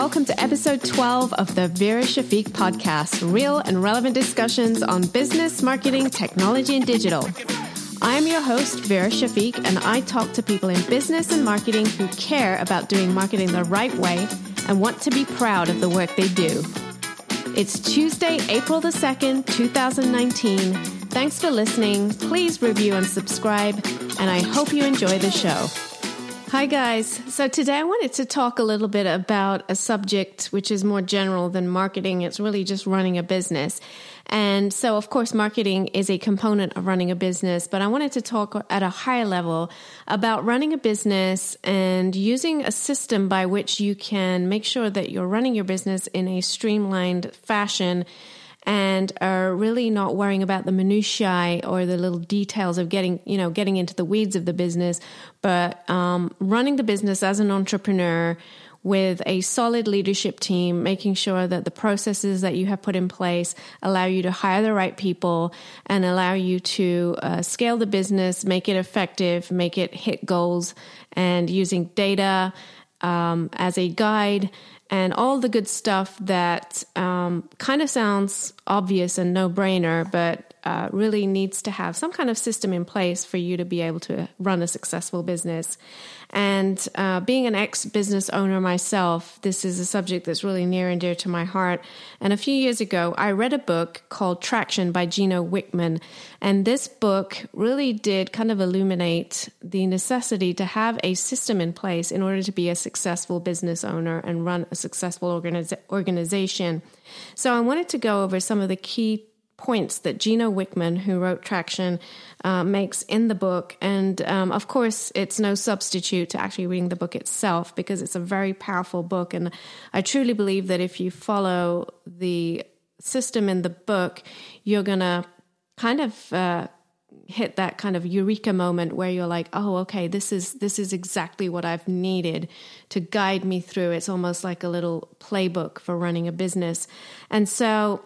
welcome to episode 12 of the Vera Shafiq podcast real and relevant discussions on business, marketing, technology, and digital. I'm your host, Vera Shafiq, and I talk to people in business and marketing who care about doing marketing the right way and want to be proud of the work they do. It's Tuesday, April the 2nd, 2019. Thanks for listening. Please review and subscribe, and I hope you enjoy the show. Hi, guys. So today I wanted to talk a little bit about a subject which is more general than marketing. It's really just running a business. And so, of course, marketing is a component of running a business, but I wanted to talk at a higher level about running a business and using a system by which you can make sure that you're running your business in a streamlined fashion and are really not worrying about the minutiae or the little details of getting, you know, getting into the weeds of the business, but um, running the business as an entrepreneur with a solid leadership team, making sure that the processes that you have put in place allow you to hire the right people and allow you to uh, scale the business, make it effective, make it hit goals, and using data um, as a guide and all the good stuff that um, kind of sounds obvious and no brainer, but uh, really needs to have some kind of system in place for you to be able to run a successful business. And uh, being an ex business owner myself, this is a subject that's really near and dear to my heart. And a few years ago, I read a book called Traction by Gino Wickman. And this book really did kind of illuminate the necessity to have a system in place in order to be a successful business owner and run a successful organiz- organization. So I wanted to go over some of the key points that Gino Wickman, who wrote Traction, uh, makes in the book. And um, of course, it's no substitute to actually reading the book itself because it's a very powerful book. And I truly believe that if you follow the system in the book, you're going to kind of. Uh, hit that kind of eureka moment where you're like oh okay this is this is exactly what i've needed to guide me through it's almost like a little playbook for running a business and so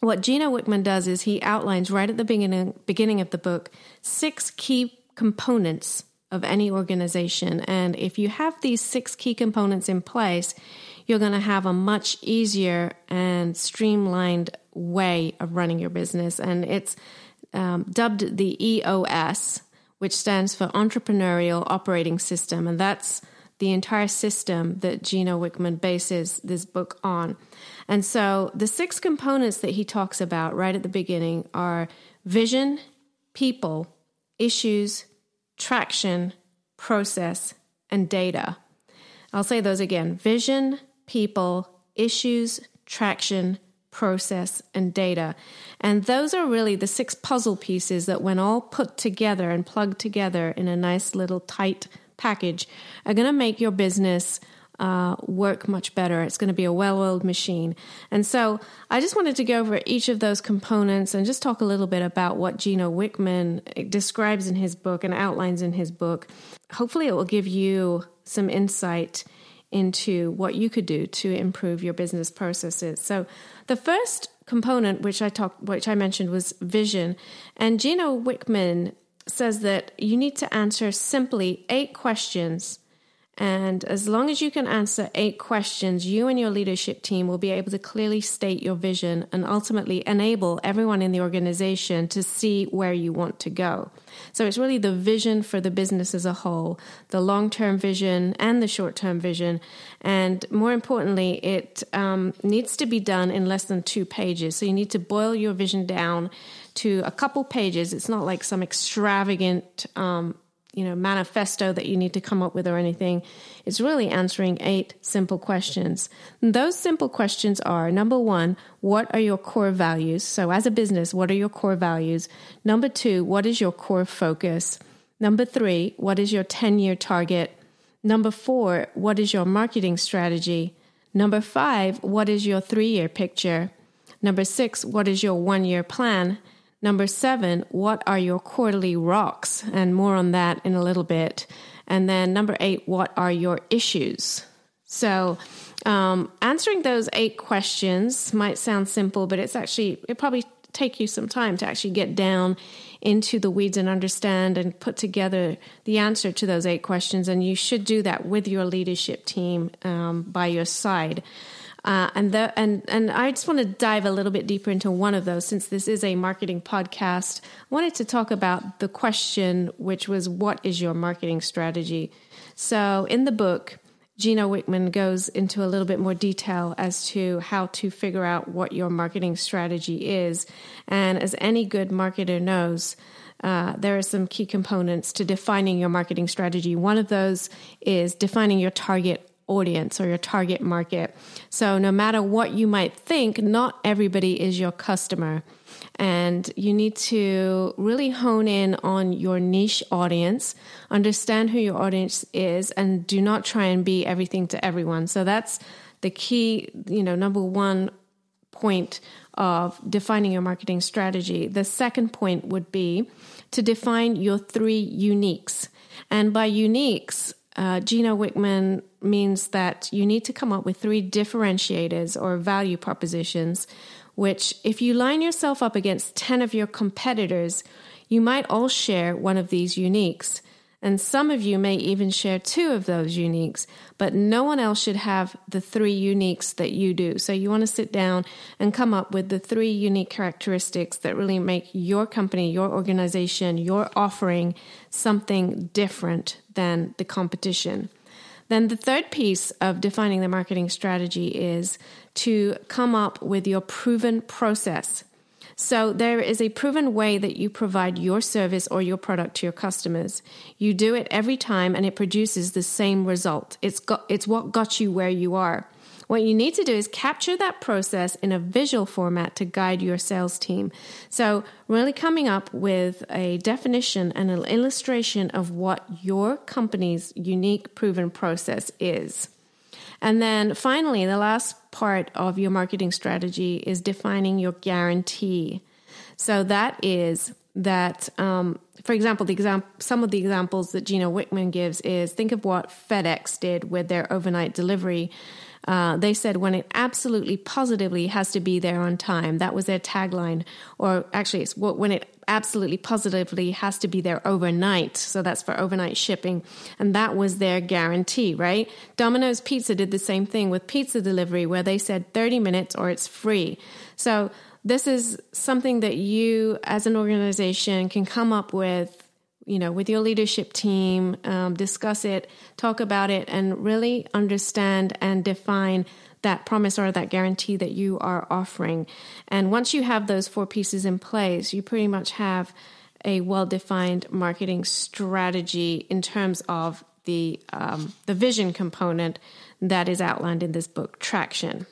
what Gino Wickman does is he outlines right at the beginning beginning of the book six key components of any organization. And if you have these six key components in place, you're going to have a much easier and streamlined way of running your business. And it's um, dubbed the EOS, which stands for Entrepreneurial Operating System. And that's the entire system that Gino Wickman bases this book on. And so the six components that he talks about right at the beginning are vision, people, issues, traction, process, and data. I'll say those again vision, people, issues, traction, process, and data. And those are really the six puzzle pieces that, when all put together and plugged together in a nice little tight package are going to make your business uh, work much better. It's going to be a well oiled machine. And so I just wanted to go over each of those components and just talk a little bit about what Gino Wickman describes in his book and outlines in his book. Hopefully, it will give you some insight into what you could do to improve your business processes. So, the first component which I talked which I mentioned was vision and Gino Wickman says that you need to answer simply eight questions. And as long as you can answer eight questions, you and your leadership team will be able to clearly state your vision and ultimately enable everyone in the organization to see where you want to go. So it's really the vision for the business as a whole, the long term vision and the short term vision. And more importantly, it um, needs to be done in less than two pages. So you need to boil your vision down to a couple pages. It's not like some extravagant, um, you know, manifesto that you need to come up with or anything. It's really answering eight simple questions. And those simple questions are number one, what are your core values? So, as a business, what are your core values? Number two, what is your core focus? Number three, what is your 10 year target? Number four, what is your marketing strategy? Number five, what is your three year picture? Number six, what is your one year plan? Number seven, what are your quarterly rocks? And more on that in a little bit. And then number eight, what are your issues? So, um, answering those eight questions might sound simple, but it's actually, it probably take you some time to actually get down into the weeds and understand and put together the answer to those eight questions. And you should do that with your leadership team um, by your side. Uh, and the, and and I just want to dive a little bit deeper into one of those since this is a marketing podcast. I wanted to talk about the question, which was, "What is your marketing strategy?" So in the book, Gino Wickman goes into a little bit more detail as to how to figure out what your marketing strategy is. And as any good marketer knows, uh, there are some key components to defining your marketing strategy. One of those is defining your target audience or your target market. So, no matter what you might think, not everybody is your customer. And you need to really hone in on your niche audience, understand who your audience is, and do not try and be everything to everyone. So, that's the key, you know, number one point of defining your marketing strategy. The second point would be to define your three uniques. And by uniques, uh, Gino Wickman means that you need to come up with three differentiators or value propositions, which, if you line yourself up against 10 of your competitors, you might all share one of these uniques. And some of you may even share two of those uniques, but no one else should have the three uniques that you do. So you want to sit down and come up with the three unique characteristics that really make your company, your organization, your offering something different than the competition. Then the third piece of defining the marketing strategy is to come up with your proven process. So there is a proven way that you provide your service or your product to your customers. You do it every time and it produces the same result. It's got, it's what got you where you are. What you need to do is capture that process in a visual format to guide your sales team. So, really coming up with a definition and an illustration of what your company's unique proven process is. And then finally, the last part of your marketing strategy is defining your guarantee. So that is that, um, for example, the example, some of the examples that Gino Wickman gives is think of what FedEx did with their overnight delivery. Uh, they said when it absolutely positively has to be there on time. That was their tagline. Or actually, it's when it absolutely positively has to be there overnight. So that's for overnight shipping. And that was their guarantee, right? Domino's Pizza did the same thing with pizza delivery where they said 30 minutes or it's free. So this is something that you as an organization can come up with you know, with your leadership team, um, discuss it, talk about it, and really understand and define that promise or that guarantee that you are offering. And once you have those four pieces in place, you pretty much have a well-defined marketing strategy in terms of the um, the vision component that is outlined in this book, Traction.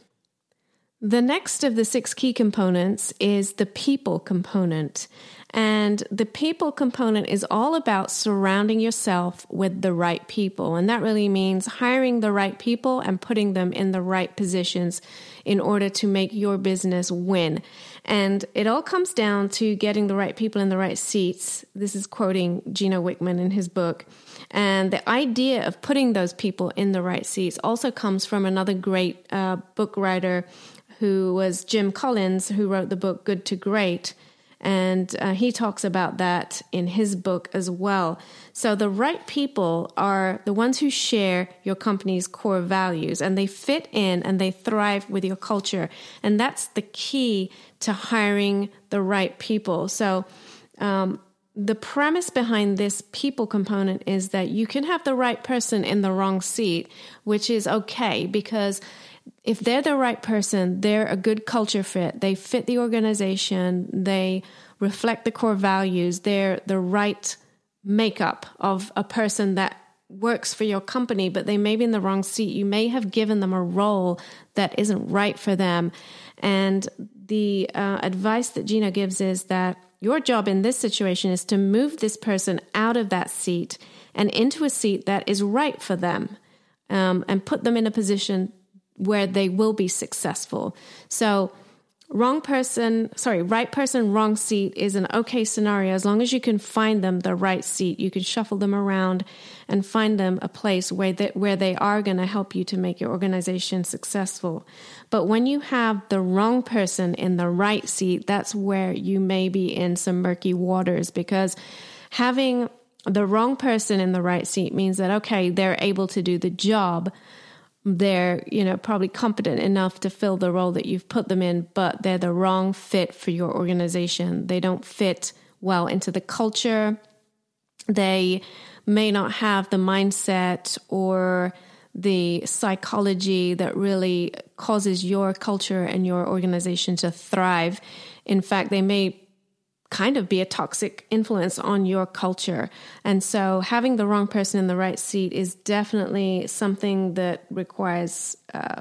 The next of the six key components is the people component. And the people component is all about surrounding yourself with the right people. And that really means hiring the right people and putting them in the right positions in order to make your business win. And it all comes down to getting the right people in the right seats. This is quoting Gino Wickman in his book. And the idea of putting those people in the right seats also comes from another great uh, book writer who was Jim Collins, who wrote the book Good to Great. And uh, he talks about that in his book as well. So, the right people are the ones who share your company's core values and they fit in and they thrive with your culture. And that's the key to hiring the right people. So, um, the premise behind this people component is that you can have the right person in the wrong seat, which is okay because if they're the right person, they're a good culture fit, they fit the organization, they reflect the core values, they're the right makeup of a person that works for your company, but they may be in the wrong seat. You may have given them a role that isn't right for them. And the uh, advice that Gino gives is that your job in this situation is to move this person out of that seat and into a seat that is right for them um, and put them in a position where they will be successful. So, wrong person, sorry, right person, wrong seat is an okay scenario as long as you can find them the right seat. You can shuffle them around and find them a place where they, where they are going to help you to make your organization successful. But when you have the wrong person in the right seat, that's where you may be in some murky waters because having the wrong person in the right seat means that, okay, they're able to do the job they're you know probably competent enough to fill the role that you've put them in but they're the wrong fit for your organization. They don't fit well into the culture. They may not have the mindset or the psychology that really causes your culture and your organization to thrive. In fact they may kind of be a toxic influence on your culture. And so having the wrong person in the right seat is definitely something that requires uh,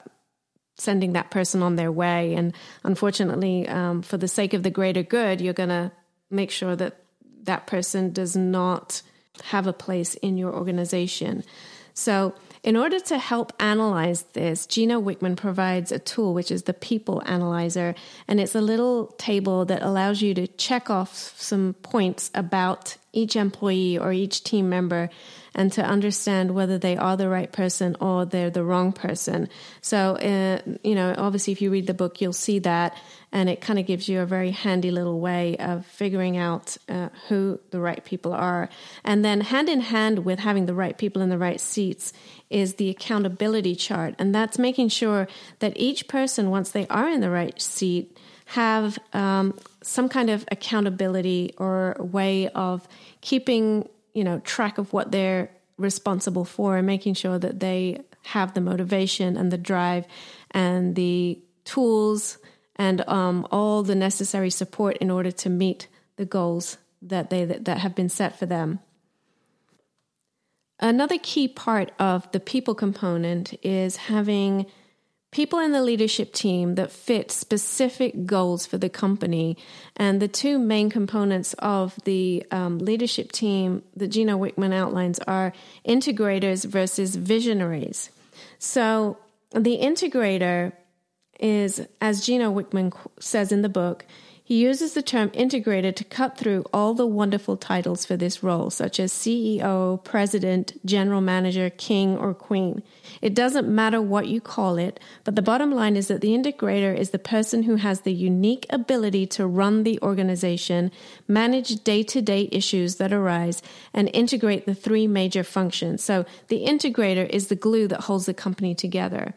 sending that person on their way. And unfortunately, um, for the sake of the greater good, you're going to make sure that that person does not have a place in your organization. So in order to help analyze this, Gino Wickman provides a tool, which is the People Analyzer. And it's a little table that allows you to check off some points about each employee or each team member and to understand whether they are the right person or they're the wrong person. So, uh, you know, obviously, if you read the book, you'll see that, and it kind of gives you a very handy little way of figuring out uh, who the right people are. And then, hand in hand with having the right people in the right seats, is the accountability chart, and that's making sure that each person, once they are in the right seat, have um, some kind of accountability or way of keeping you know track of what they're responsible for and making sure that they have the motivation and the drive and the tools and um, all the necessary support in order to meet the goals that they that, have been set for them. Another key part of the people component is having people in the leadership team that fit specific goals for the company. And the two main components of the um, leadership team that Gino Wickman outlines are integrators versus visionaries. So the integrator is, as Gino Wickman says in the book, he uses the term integrator to cut through all the wonderful titles for this role, such as CEO, President, General Manager, King, or Queen. It doesn't matter what you call it, but the bottom line is that the integrator is the person who has the unique ability to run the organization, manage day to day issues that arise, and integrate the three major functions. So the integrator is the glue that holds the company together.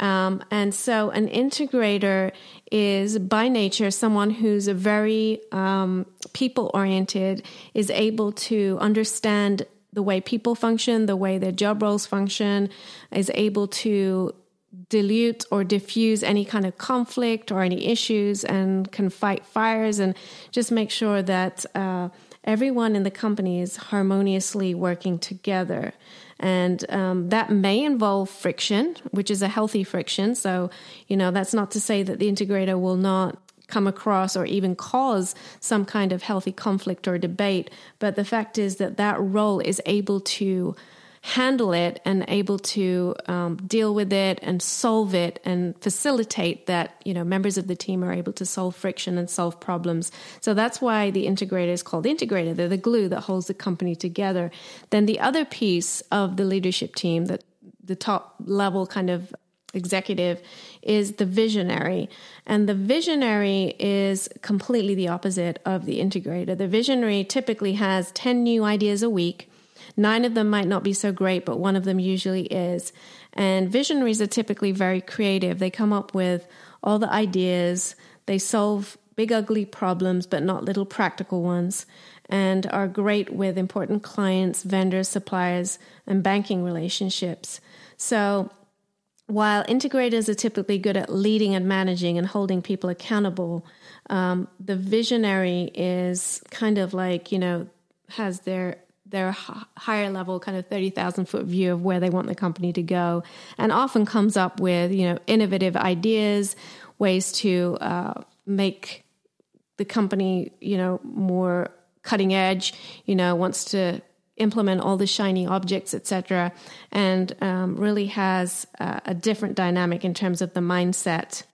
Um, and so an integrator is by nature someone who's a very um, people oriented, is able to understand the way people function, the way their job roles function, is able to dilute or diffuse any kind of conflict or any issues and can fight fires and just make sure that uh, everyone in the company is harmoniously working together. And um, that may involve friction, which is a healthy friction. So, you know, that's not to say that the integrator will not come across or even cause some kind of healthy conflict or debate. But the fact is that that role is able to handle it and able to um, deal with it and solve it and facilitate that you know members of the team are able to solve friction and solve problems so that's why the integrator is called integrator they're the glue that holds the company together then the other piece of the leadership team that the top level kind of executive is the visionary. And the visionary is completely the opposite of the integrator. The visionary typically has 10 new ideas a week Nine of them might not be so great, but one of them usually is. And visionaries are typically very creative. They come up with all the ideas, they solve big, ugly problems, but not little practical ones, and are great with important clients, vendors, suppliers, and banking relationships. So, while integrators are typically good at leading and managing and holding people accountable, um, the visionary is kind of like, you know, has their their higher level kind of 30,000 foot view of where they want the company to go and often comes up with, you know, innovative ideas, ways to uh, make the company, you know, more cutting edge, you know, wants to implement all the shiny objects, etc., and um, really has a different dynamic in terms of the mindset.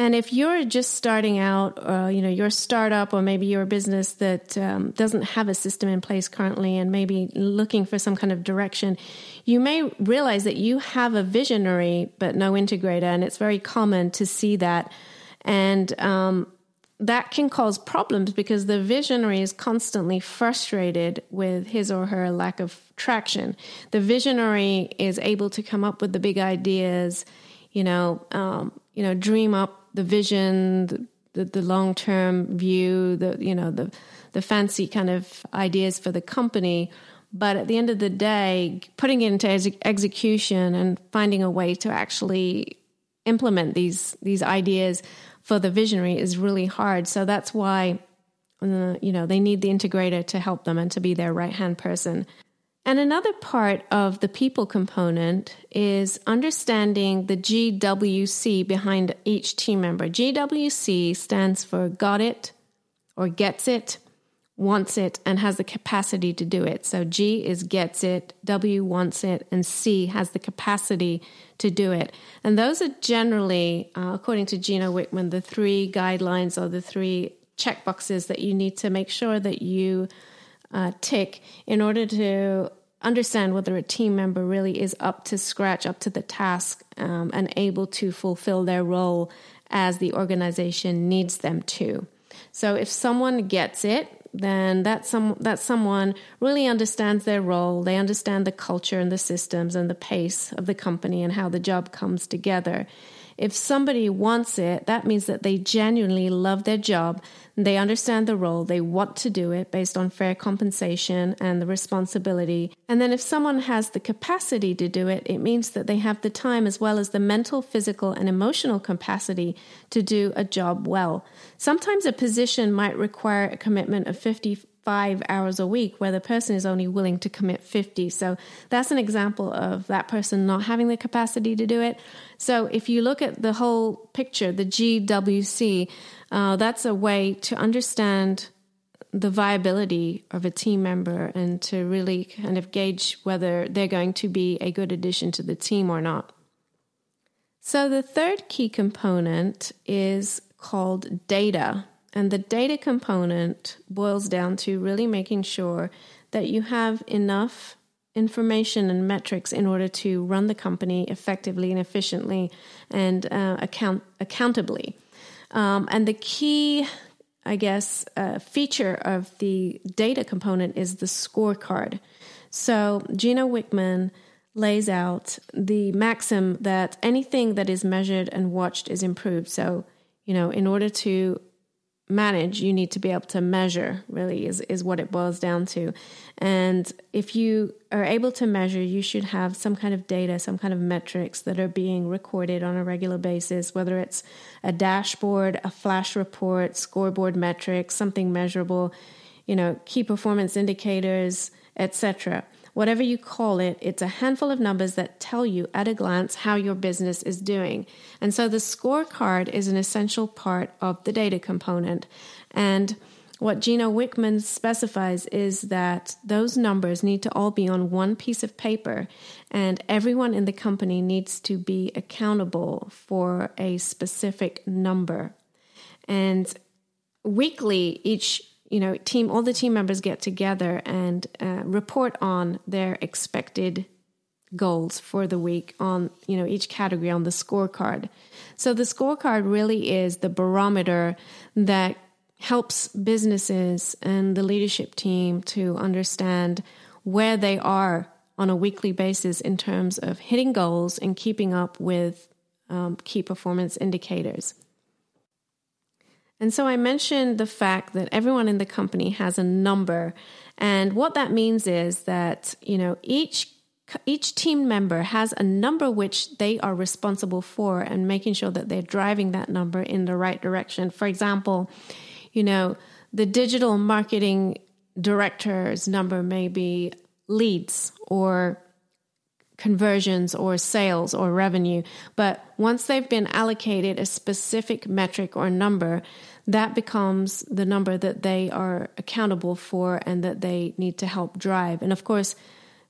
And if you're just starting out, uh, you know, you're startup or maybe you're business that um, doesn't have a system in place currently and maybe looking for some kind of direction, you may realize that you have a visionary but no integrator. And it's very common to see that. And um, that can cause problems because the visionary is constantly frustrated with his or her lack of traction. The visionary is able to come up with the big ideas, you know, um, you know, dream up the vision, the, the, the long term view, the you know the the fancy kind of ideas for the company. But at the end of the day, putting it into ex- execution and finding a way to actually implement these these ideas for the visionary is really hard. So that's why uh, you know they need the integrator to help them and to be their right hand person. And another part of the people component is understanding the GWC behind each team member. GWC stands for got it or gets it, wants it, and has the capacity to do it. So G is gets it, W wants it, and C has the capacity to do it. And those are generally, uh, according to Gino Wickman, the three guidelines or the three checkboxes that you need to make sure that you uh, tick in order to understand whether a team member really is up to scratch, up to the task, um, and able to fulfill their role as the organization needs them to. So if someone gets it, then that some that someone really understands their role. They understand the culture and the systems and the pace of the company and how the job comes together. If somebody wants it, that means that they genuinely love their job, they understand the role, they want to do it based on fair compensation and the responsibility. And then if someone has the capacity to do it, it means that they have the time as well as the mental, physical, and emotional capacity to do a job well. Sometimes a position might require a commitment of 50 five hours a week where the person is only willing to commit 50. So that's an example of that person not having the capacity to do it. So if you look at the whole picture, the GWC, uh, that's a way to understand the viability of a team member and to really kind of gauge whether they're going to be a good addition to the team or not. So the third key component is called data. And the data component boils down to really making sure that you have enough information and metrics in order to run the company effectively and efficiently and uh, account accountably. Um, and the key, I guess, uh, feature of the data component is the scorecard. So Gino Wickman lays out the maxim that anything that is measured and watched is improved. So, you know, in order to manage, you need to be able to measure, really, is, is what it boils down to. And if you are able to measure, you should have some kind of data, some kind of metrics that are being recorded on a regular basis, whether it's a dashboard, a flash report, scoreboard metrics, something measurable, you know, key performance indicators, etc whatever you call it, it's a handful of numbers that tell you at a glance how your business is doing. And so the scorecard is an essential part of the data component. And what Gino Wickman specifies is that those numbers need to all be on one piece of paper, and everyone in the company needs to be accountable for a specific number. And weekly, each you know, team, all the team members get together and uh, report on their expected goals for the week on, you know, each category on the scorecard. So the scorecard really is the barometer that helps businesses and the leadership team to understand where they are on a weekly basis in terms of hitting goals and keeping up with um, key performance indicators. And so I mentioned the fact that everyone in the company has a number. And what that means is that, you know, each each team member has a number which they are responsible for and making sure that they're driving that number in the right direction. For example, you know, the digital marketing director's number may be leads or conversions or sales or revenue. But once they've been allocated a specific metric or number, that becomes the number that they are accountable for and that they need to help drive. And of course,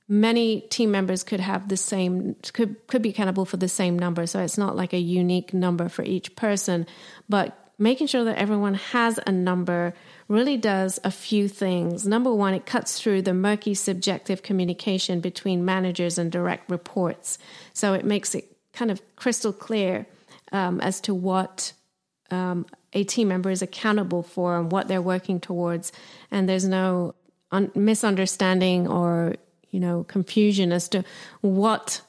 many team members could have the same could could be accountable for the same number so it's not like a unique number for each person but making sure that everyone has a number really does a few things. Number one it cuts through the murky subjective communication between managers and direct reports. So it makes it kind of crystal clear um, as to what um, a team member is accountable for and what they're working towards. And there's no un- misunderstanding or you know, confusion as to what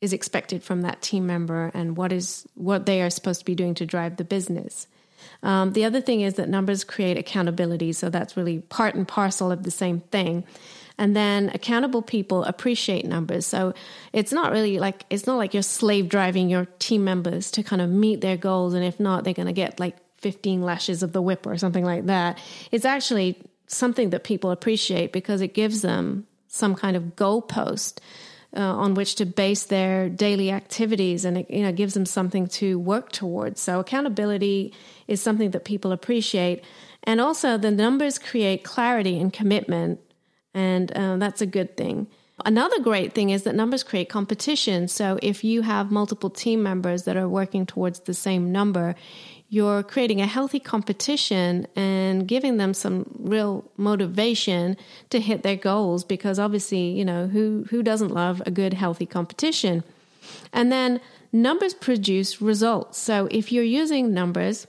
is expected from that team member and what is what they are supposed to be doing to drive the business. Um, the other thing is that numbers create accountability, so that's really part and parcel of the same thing. And then accountable people appreciate numbers. So it's not really like it's not like you're slave driving your team members to kind of meet their goals, and if not, they're going to get like 15 lashes of the whip or something like that. It's actually something that people appreciate because it gives them some kind of goalpost uh, on which to base their daily activities and it you know gives them something to work towards. So accountability is something that people appreciate. And also the numbers create clarity and commitment and uh, that's a good thing. Another great thing is that numbers create competition. So if you have multiple team members that are working towards the same number, you're creating a healthy competition and giving them some real motivation to hit their goals because obviously, you know, who who doesn't love a good healthy competition? And then numbers produce results. So if you're using numbers,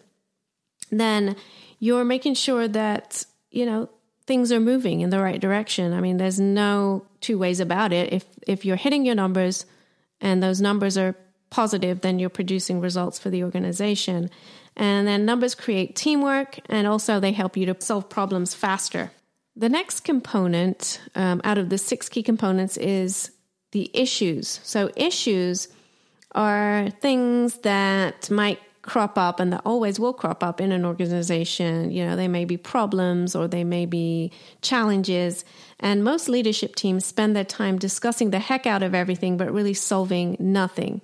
then you're making sure that, you know, things are moving in the right direction. I mean, there's no two ways about it. If if you're hitting your numbers and those numbers are positive, then you're producing results for the organization. And then numbers create teamwork and also they help you to solve problems faster. The next component um, out of the six key components is the issues. So, issues are things that might crop up and that always will crop up in an organization. You know, they may be problems or they may be challenges. And most leadership teams spend their time discussing the heck out of everything, but really solving nothing.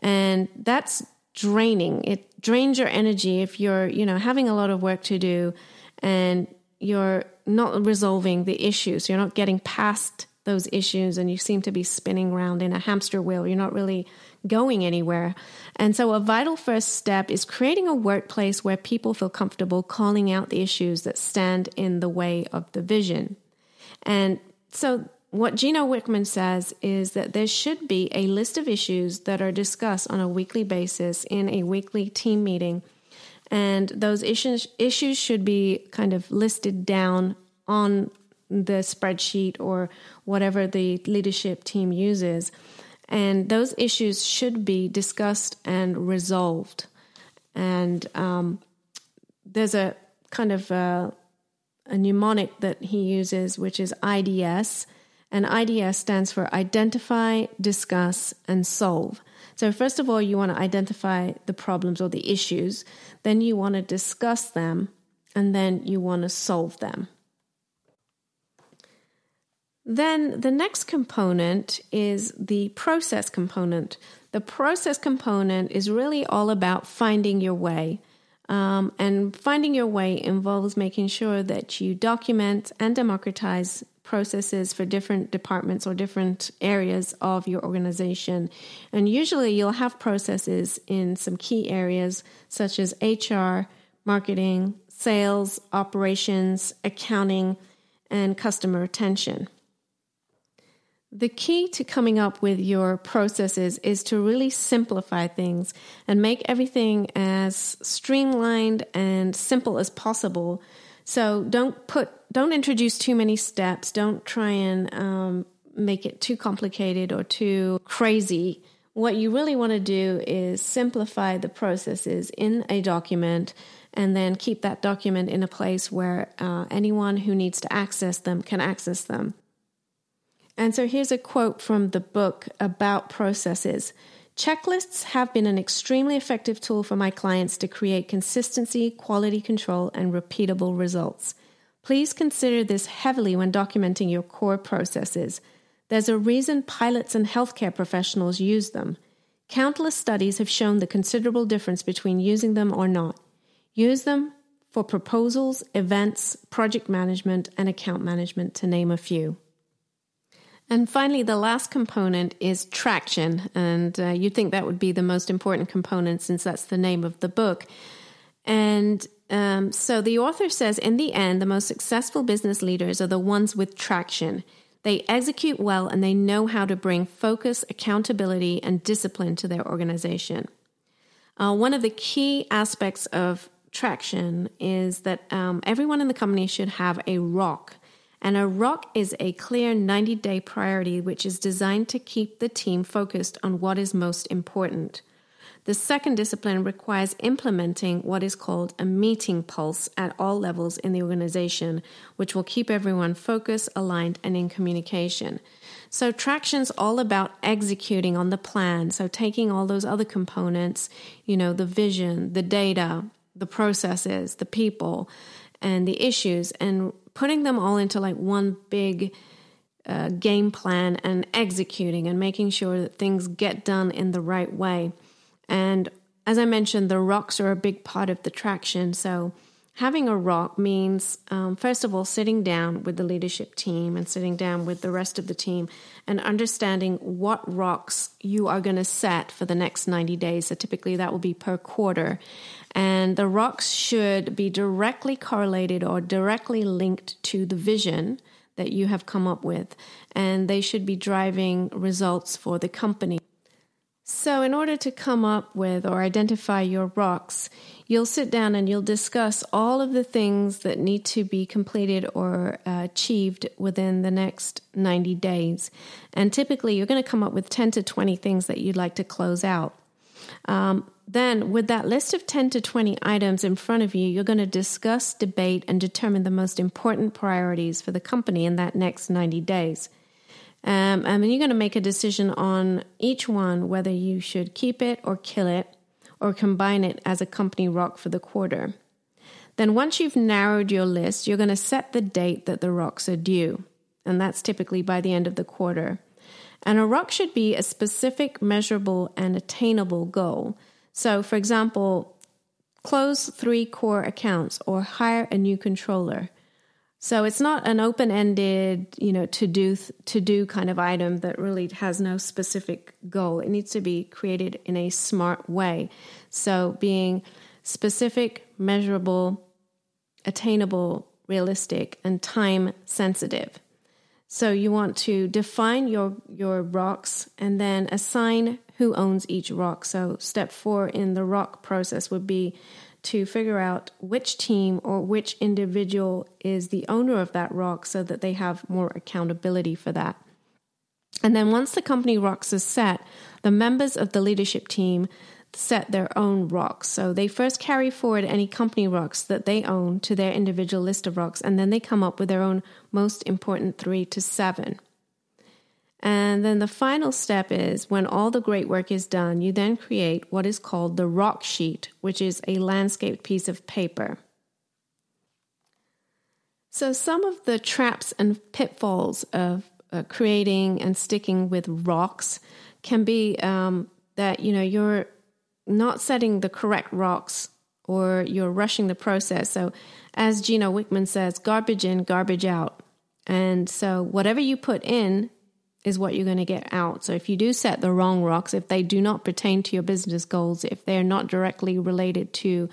And that's draining. It drains your energy if you're, you know, having a lot of work to do and you're not resolving the issues. You're not getting past those issues and you seem to be spinning around in a hamster wheel. You're not really going anywhere. And so, a vital first step is creating a workplace where people feel comfortable calling out the issues that stand in the way of the vision. And so, what Gino Wickman says is that there should be a list of issues that are discussed on a weekly basis in a weekly team meeting. And those issues, issues should be kind of listed down on the spreadsheet or whatever the leadership team uses. And those issues should be discussed and resolved. And um, there's a kind of a, a mnemonic that he uses, which is IDS and IDS stands for identify, discuss, and solve. So, first of all, you want to identify the problems or the issues, then you want to discuss them, and then you want to solve them. Then the next component is the process component. The process component is really all about finding your way. Um, and finding your way involves making sure that you document and democratize processes for different departments or different areas of your organization. And usually you'll have processes in some key areas such as HR, marketing, sales, operations, accounting, and customer retention. The key to coming up with your processes is to really simplify things and make everything as streamlined and simple as possible so don't put, don't introduce too many steps. Don't try and um, make it too complicated or too crazy. What you really want to do is simplify the processes in a document and then keep that document in a place where uh, anyone who needs to access them can access them. And so here's a quote from the book about processes. Checklists have been an extremely effective tool for my clients to create consistency, quality control, and repeatable results. Please consider this heavily when documenting your core processes. There's a reason pilots and healthcare professionals use them. Countless studies have shown the considerable difference between using them or not. Use them for proposals, events, project management, and account management, to name a few. And finally, the last component is traction. And uh, you'd think that would be the most important component since that's the name of the book. And um, so the author says in the end, the most successful business leaders are the ones with traction. They execute well and they know how to bring focus, accountability, and discipline to their organization. Uh, one of the key aspects of traction is that um, everyone in the company should have a rock and a rock is a clear 90 day priority which is designed to keep the team focused on what is most important. The second discipline requires implementing what is called a meeting pulse at all levels in the organization, which will keep everyone focused, aligned, and in communication. So, traction's all about executing on the plan. So, taking all those other components, you know, the vision, the data, the processes, the people, and the issues, and putting them all into like one big uh, game plan and executing and making sure that things get done in the right way. And as I mentioned, the rocks are a big part of the traction. So having a rock means, um, first of all, sitting down with the leadership team and sitting down with the rest of the team and understanding what rocks you are going to set for the next 90 days. So typically that will be per quarter. And the rocks should be directly correlated or directly linked to the vision that you have come up with. And they should be driving results for the company. So, in order to come up with or identify your rocks, you'll sit down and you'll discuss all of the things that need to be completed or uh, achieved within the next 90 days. And typically, you're going to come up with 10 to 20 things that you'd like to close out. Um, then, with that list of 10 to 20 items in front of you, you're going to discuss, debate, and determine the most important priorities for the company in that next 90 days. Um, and then you're going to make a decision on each one whether you should keep it or kill it or combine it as a company rock for the quarter. Then, once you've narrowed your list, you're going to set the date that the rocks are due. And that's typically by the end of the quarter. And a rock should be a specific, measurable, and attainable goal. So, for example, close three core accounts or hire a new controller. So it's not an open-ended, you know, to do to do kind of item that really has no specific goal. It needs to be created in a smart way. So being specific, measurable, attainable, realistic, and time sensitive. So you want to define your your rocks and then assign who owns each rock. So step 4 in the rock process would be to figure out which team or which individual is the owner of that rock so that they have more accountability for that. And then once the company rocks is set, the members of the leadership team set their own rocks. So they first carry forward any company rocks that they own to their individual list of rocks, and then they come up with their own most important three to seven. And then the final step is when all the great work is done, you then create what is called the rock sheet, which is a landscaped piece of paper. So, some of the traps and pitfalls of uh, creating and sticking with rocks can be um, that you know you're not setting the correct rocks or you're rushing the process. So, as Gino Wickman says, garbage in, garbage out. And so, whatever you put in is what you're going to get out. So, if you do set the wrong rocks, if they do not pertain to your business goals, if they're not directly related to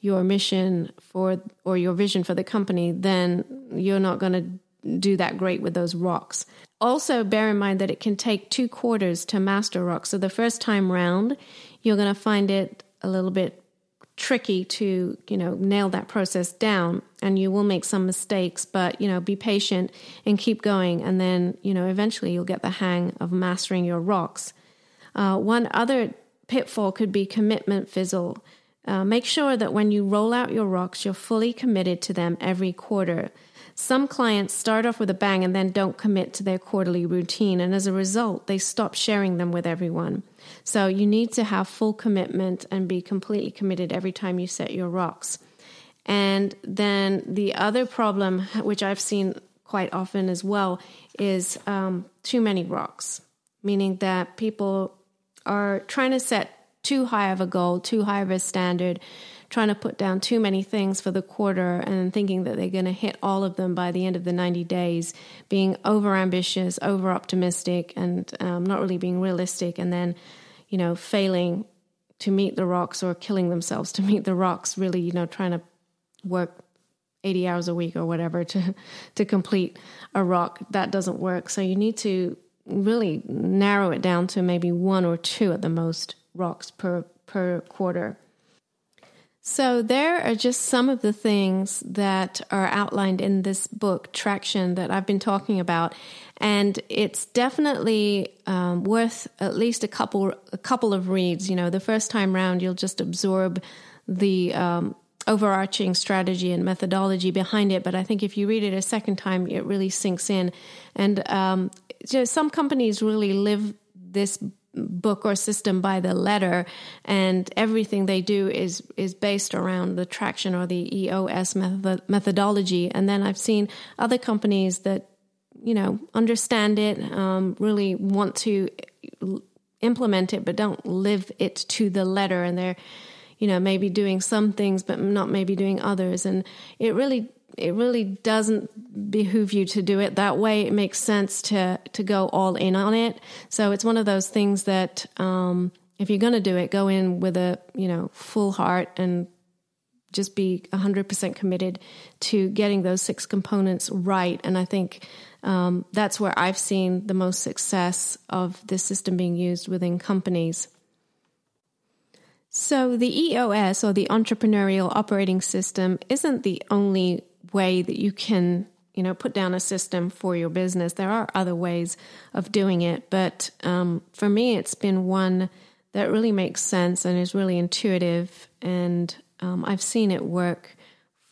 your mission for or your vision for the company, then you're not going to do that great with those rocks. Also, bear in mind that it can take two quarters to master rocks. So, the first time round, you're going to find it a little bit tricky to you know nail that process down and you will make some mistakes but you know be patient and keep going and then you know eventually you'll get the hang of mastering your rocks. Uh, one other pitfall could be commitment fizzle. Uh, make sure that when you roll out your rocks you're fully committed to them every quarter some clients start off with a bang and then don't commit to their quarterly routine, and as a result, they stop sharing them with everyone. So you need to have full commitment and be completely committed every time you set your rocks. And then the other problem, which I've seen quite often as well, is um, too many rocks, meaning that people are trying to set too high of a goal, too high of a standard, trying to put down too many things for the quarter and thinking that they're going to hit all of them by the end of the 90 days, being over ambitious, over optimistic, and um, not really being realistic, and then, you know, failing to meet the rocks or killing themselves to meet the rocks, really, you know, trying to work 80 hours a week or whatever to to complete a rock. That doesn't work. So you need to really narrow it down to maybe one or two at the most rocks per per quarter so there are just some of the things that are outlined in this book traction that i've been talking about and it's definitely um, worth at least a couple a couple of reads you know the first time round you'll just absorb the um, overarching strategy and methodology behind it. But I think if you read it a second time, it really sinks in. And um, some companies really live this book or system by the letter and everything they do is is based around the traction or the EOS method, methodology and then I've seen other companies that you know understand it um, really want to implement it but don't live it to the letter and they're you know, maybe doing some things, but not maybe doing others. And it really, it really doesn't behoove you to do it that way. It makes sense to, to go all in on it. So it's one of those things that, um, if you're going to do it, go in with a, you know, full heart and just be 100% committed to getting those six components right. And I think um, that's where I've seen the most success of this system being used within companies. So, the EOS or the entrepreneurial operating system isn't the only way that you can, you know, put down a system for your business. There are other ways of doing it, but um, for me, it's been one that really makes sense and is really intuitive, and um, I've seen it work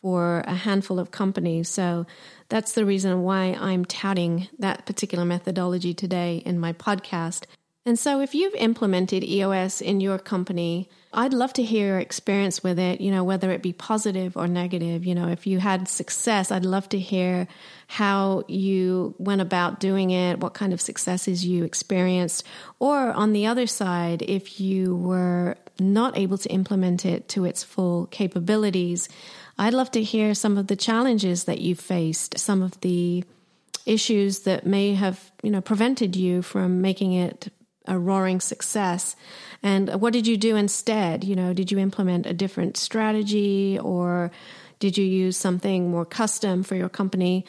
for a handful of companies. So that's the reason why I'm touting that particular methodology today in my podcast. And so, if you've implemented EOS in your company, I'd love to hear your experience with it, you know, whether it be positive or negative. You know, if you had success, I'd love to hear how you went about doing it, what kind of successes you experienced. Or on the other side, if you were not able to implement it to its full capabilities, I'd love to hear some of the challenges that you faced, some of the issues that may have, you know, prevented you from making it a roaring success. And what did you do instead? You know, did you implement a different strategy or did you use something more custom for your company?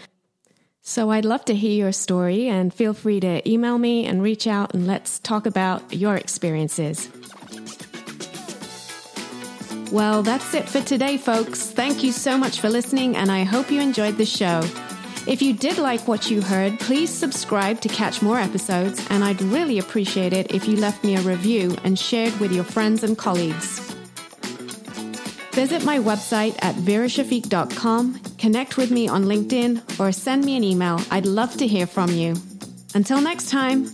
So I'd love to hear your story and feel free to email me and reach out and let's talk about your experiences. Well, that's it for today, folks. Thank you so much for listening, and I hope you enjoyed the show. If you did like what you heard, please subscribe to catch more episodes, and I'd really appreciate it if you left me a review and shared with your friends and colleagues. Visit my website at verashafiq.com, connect with me on LinkedIn, or send me an email. I'd love to hear from you. Until next time.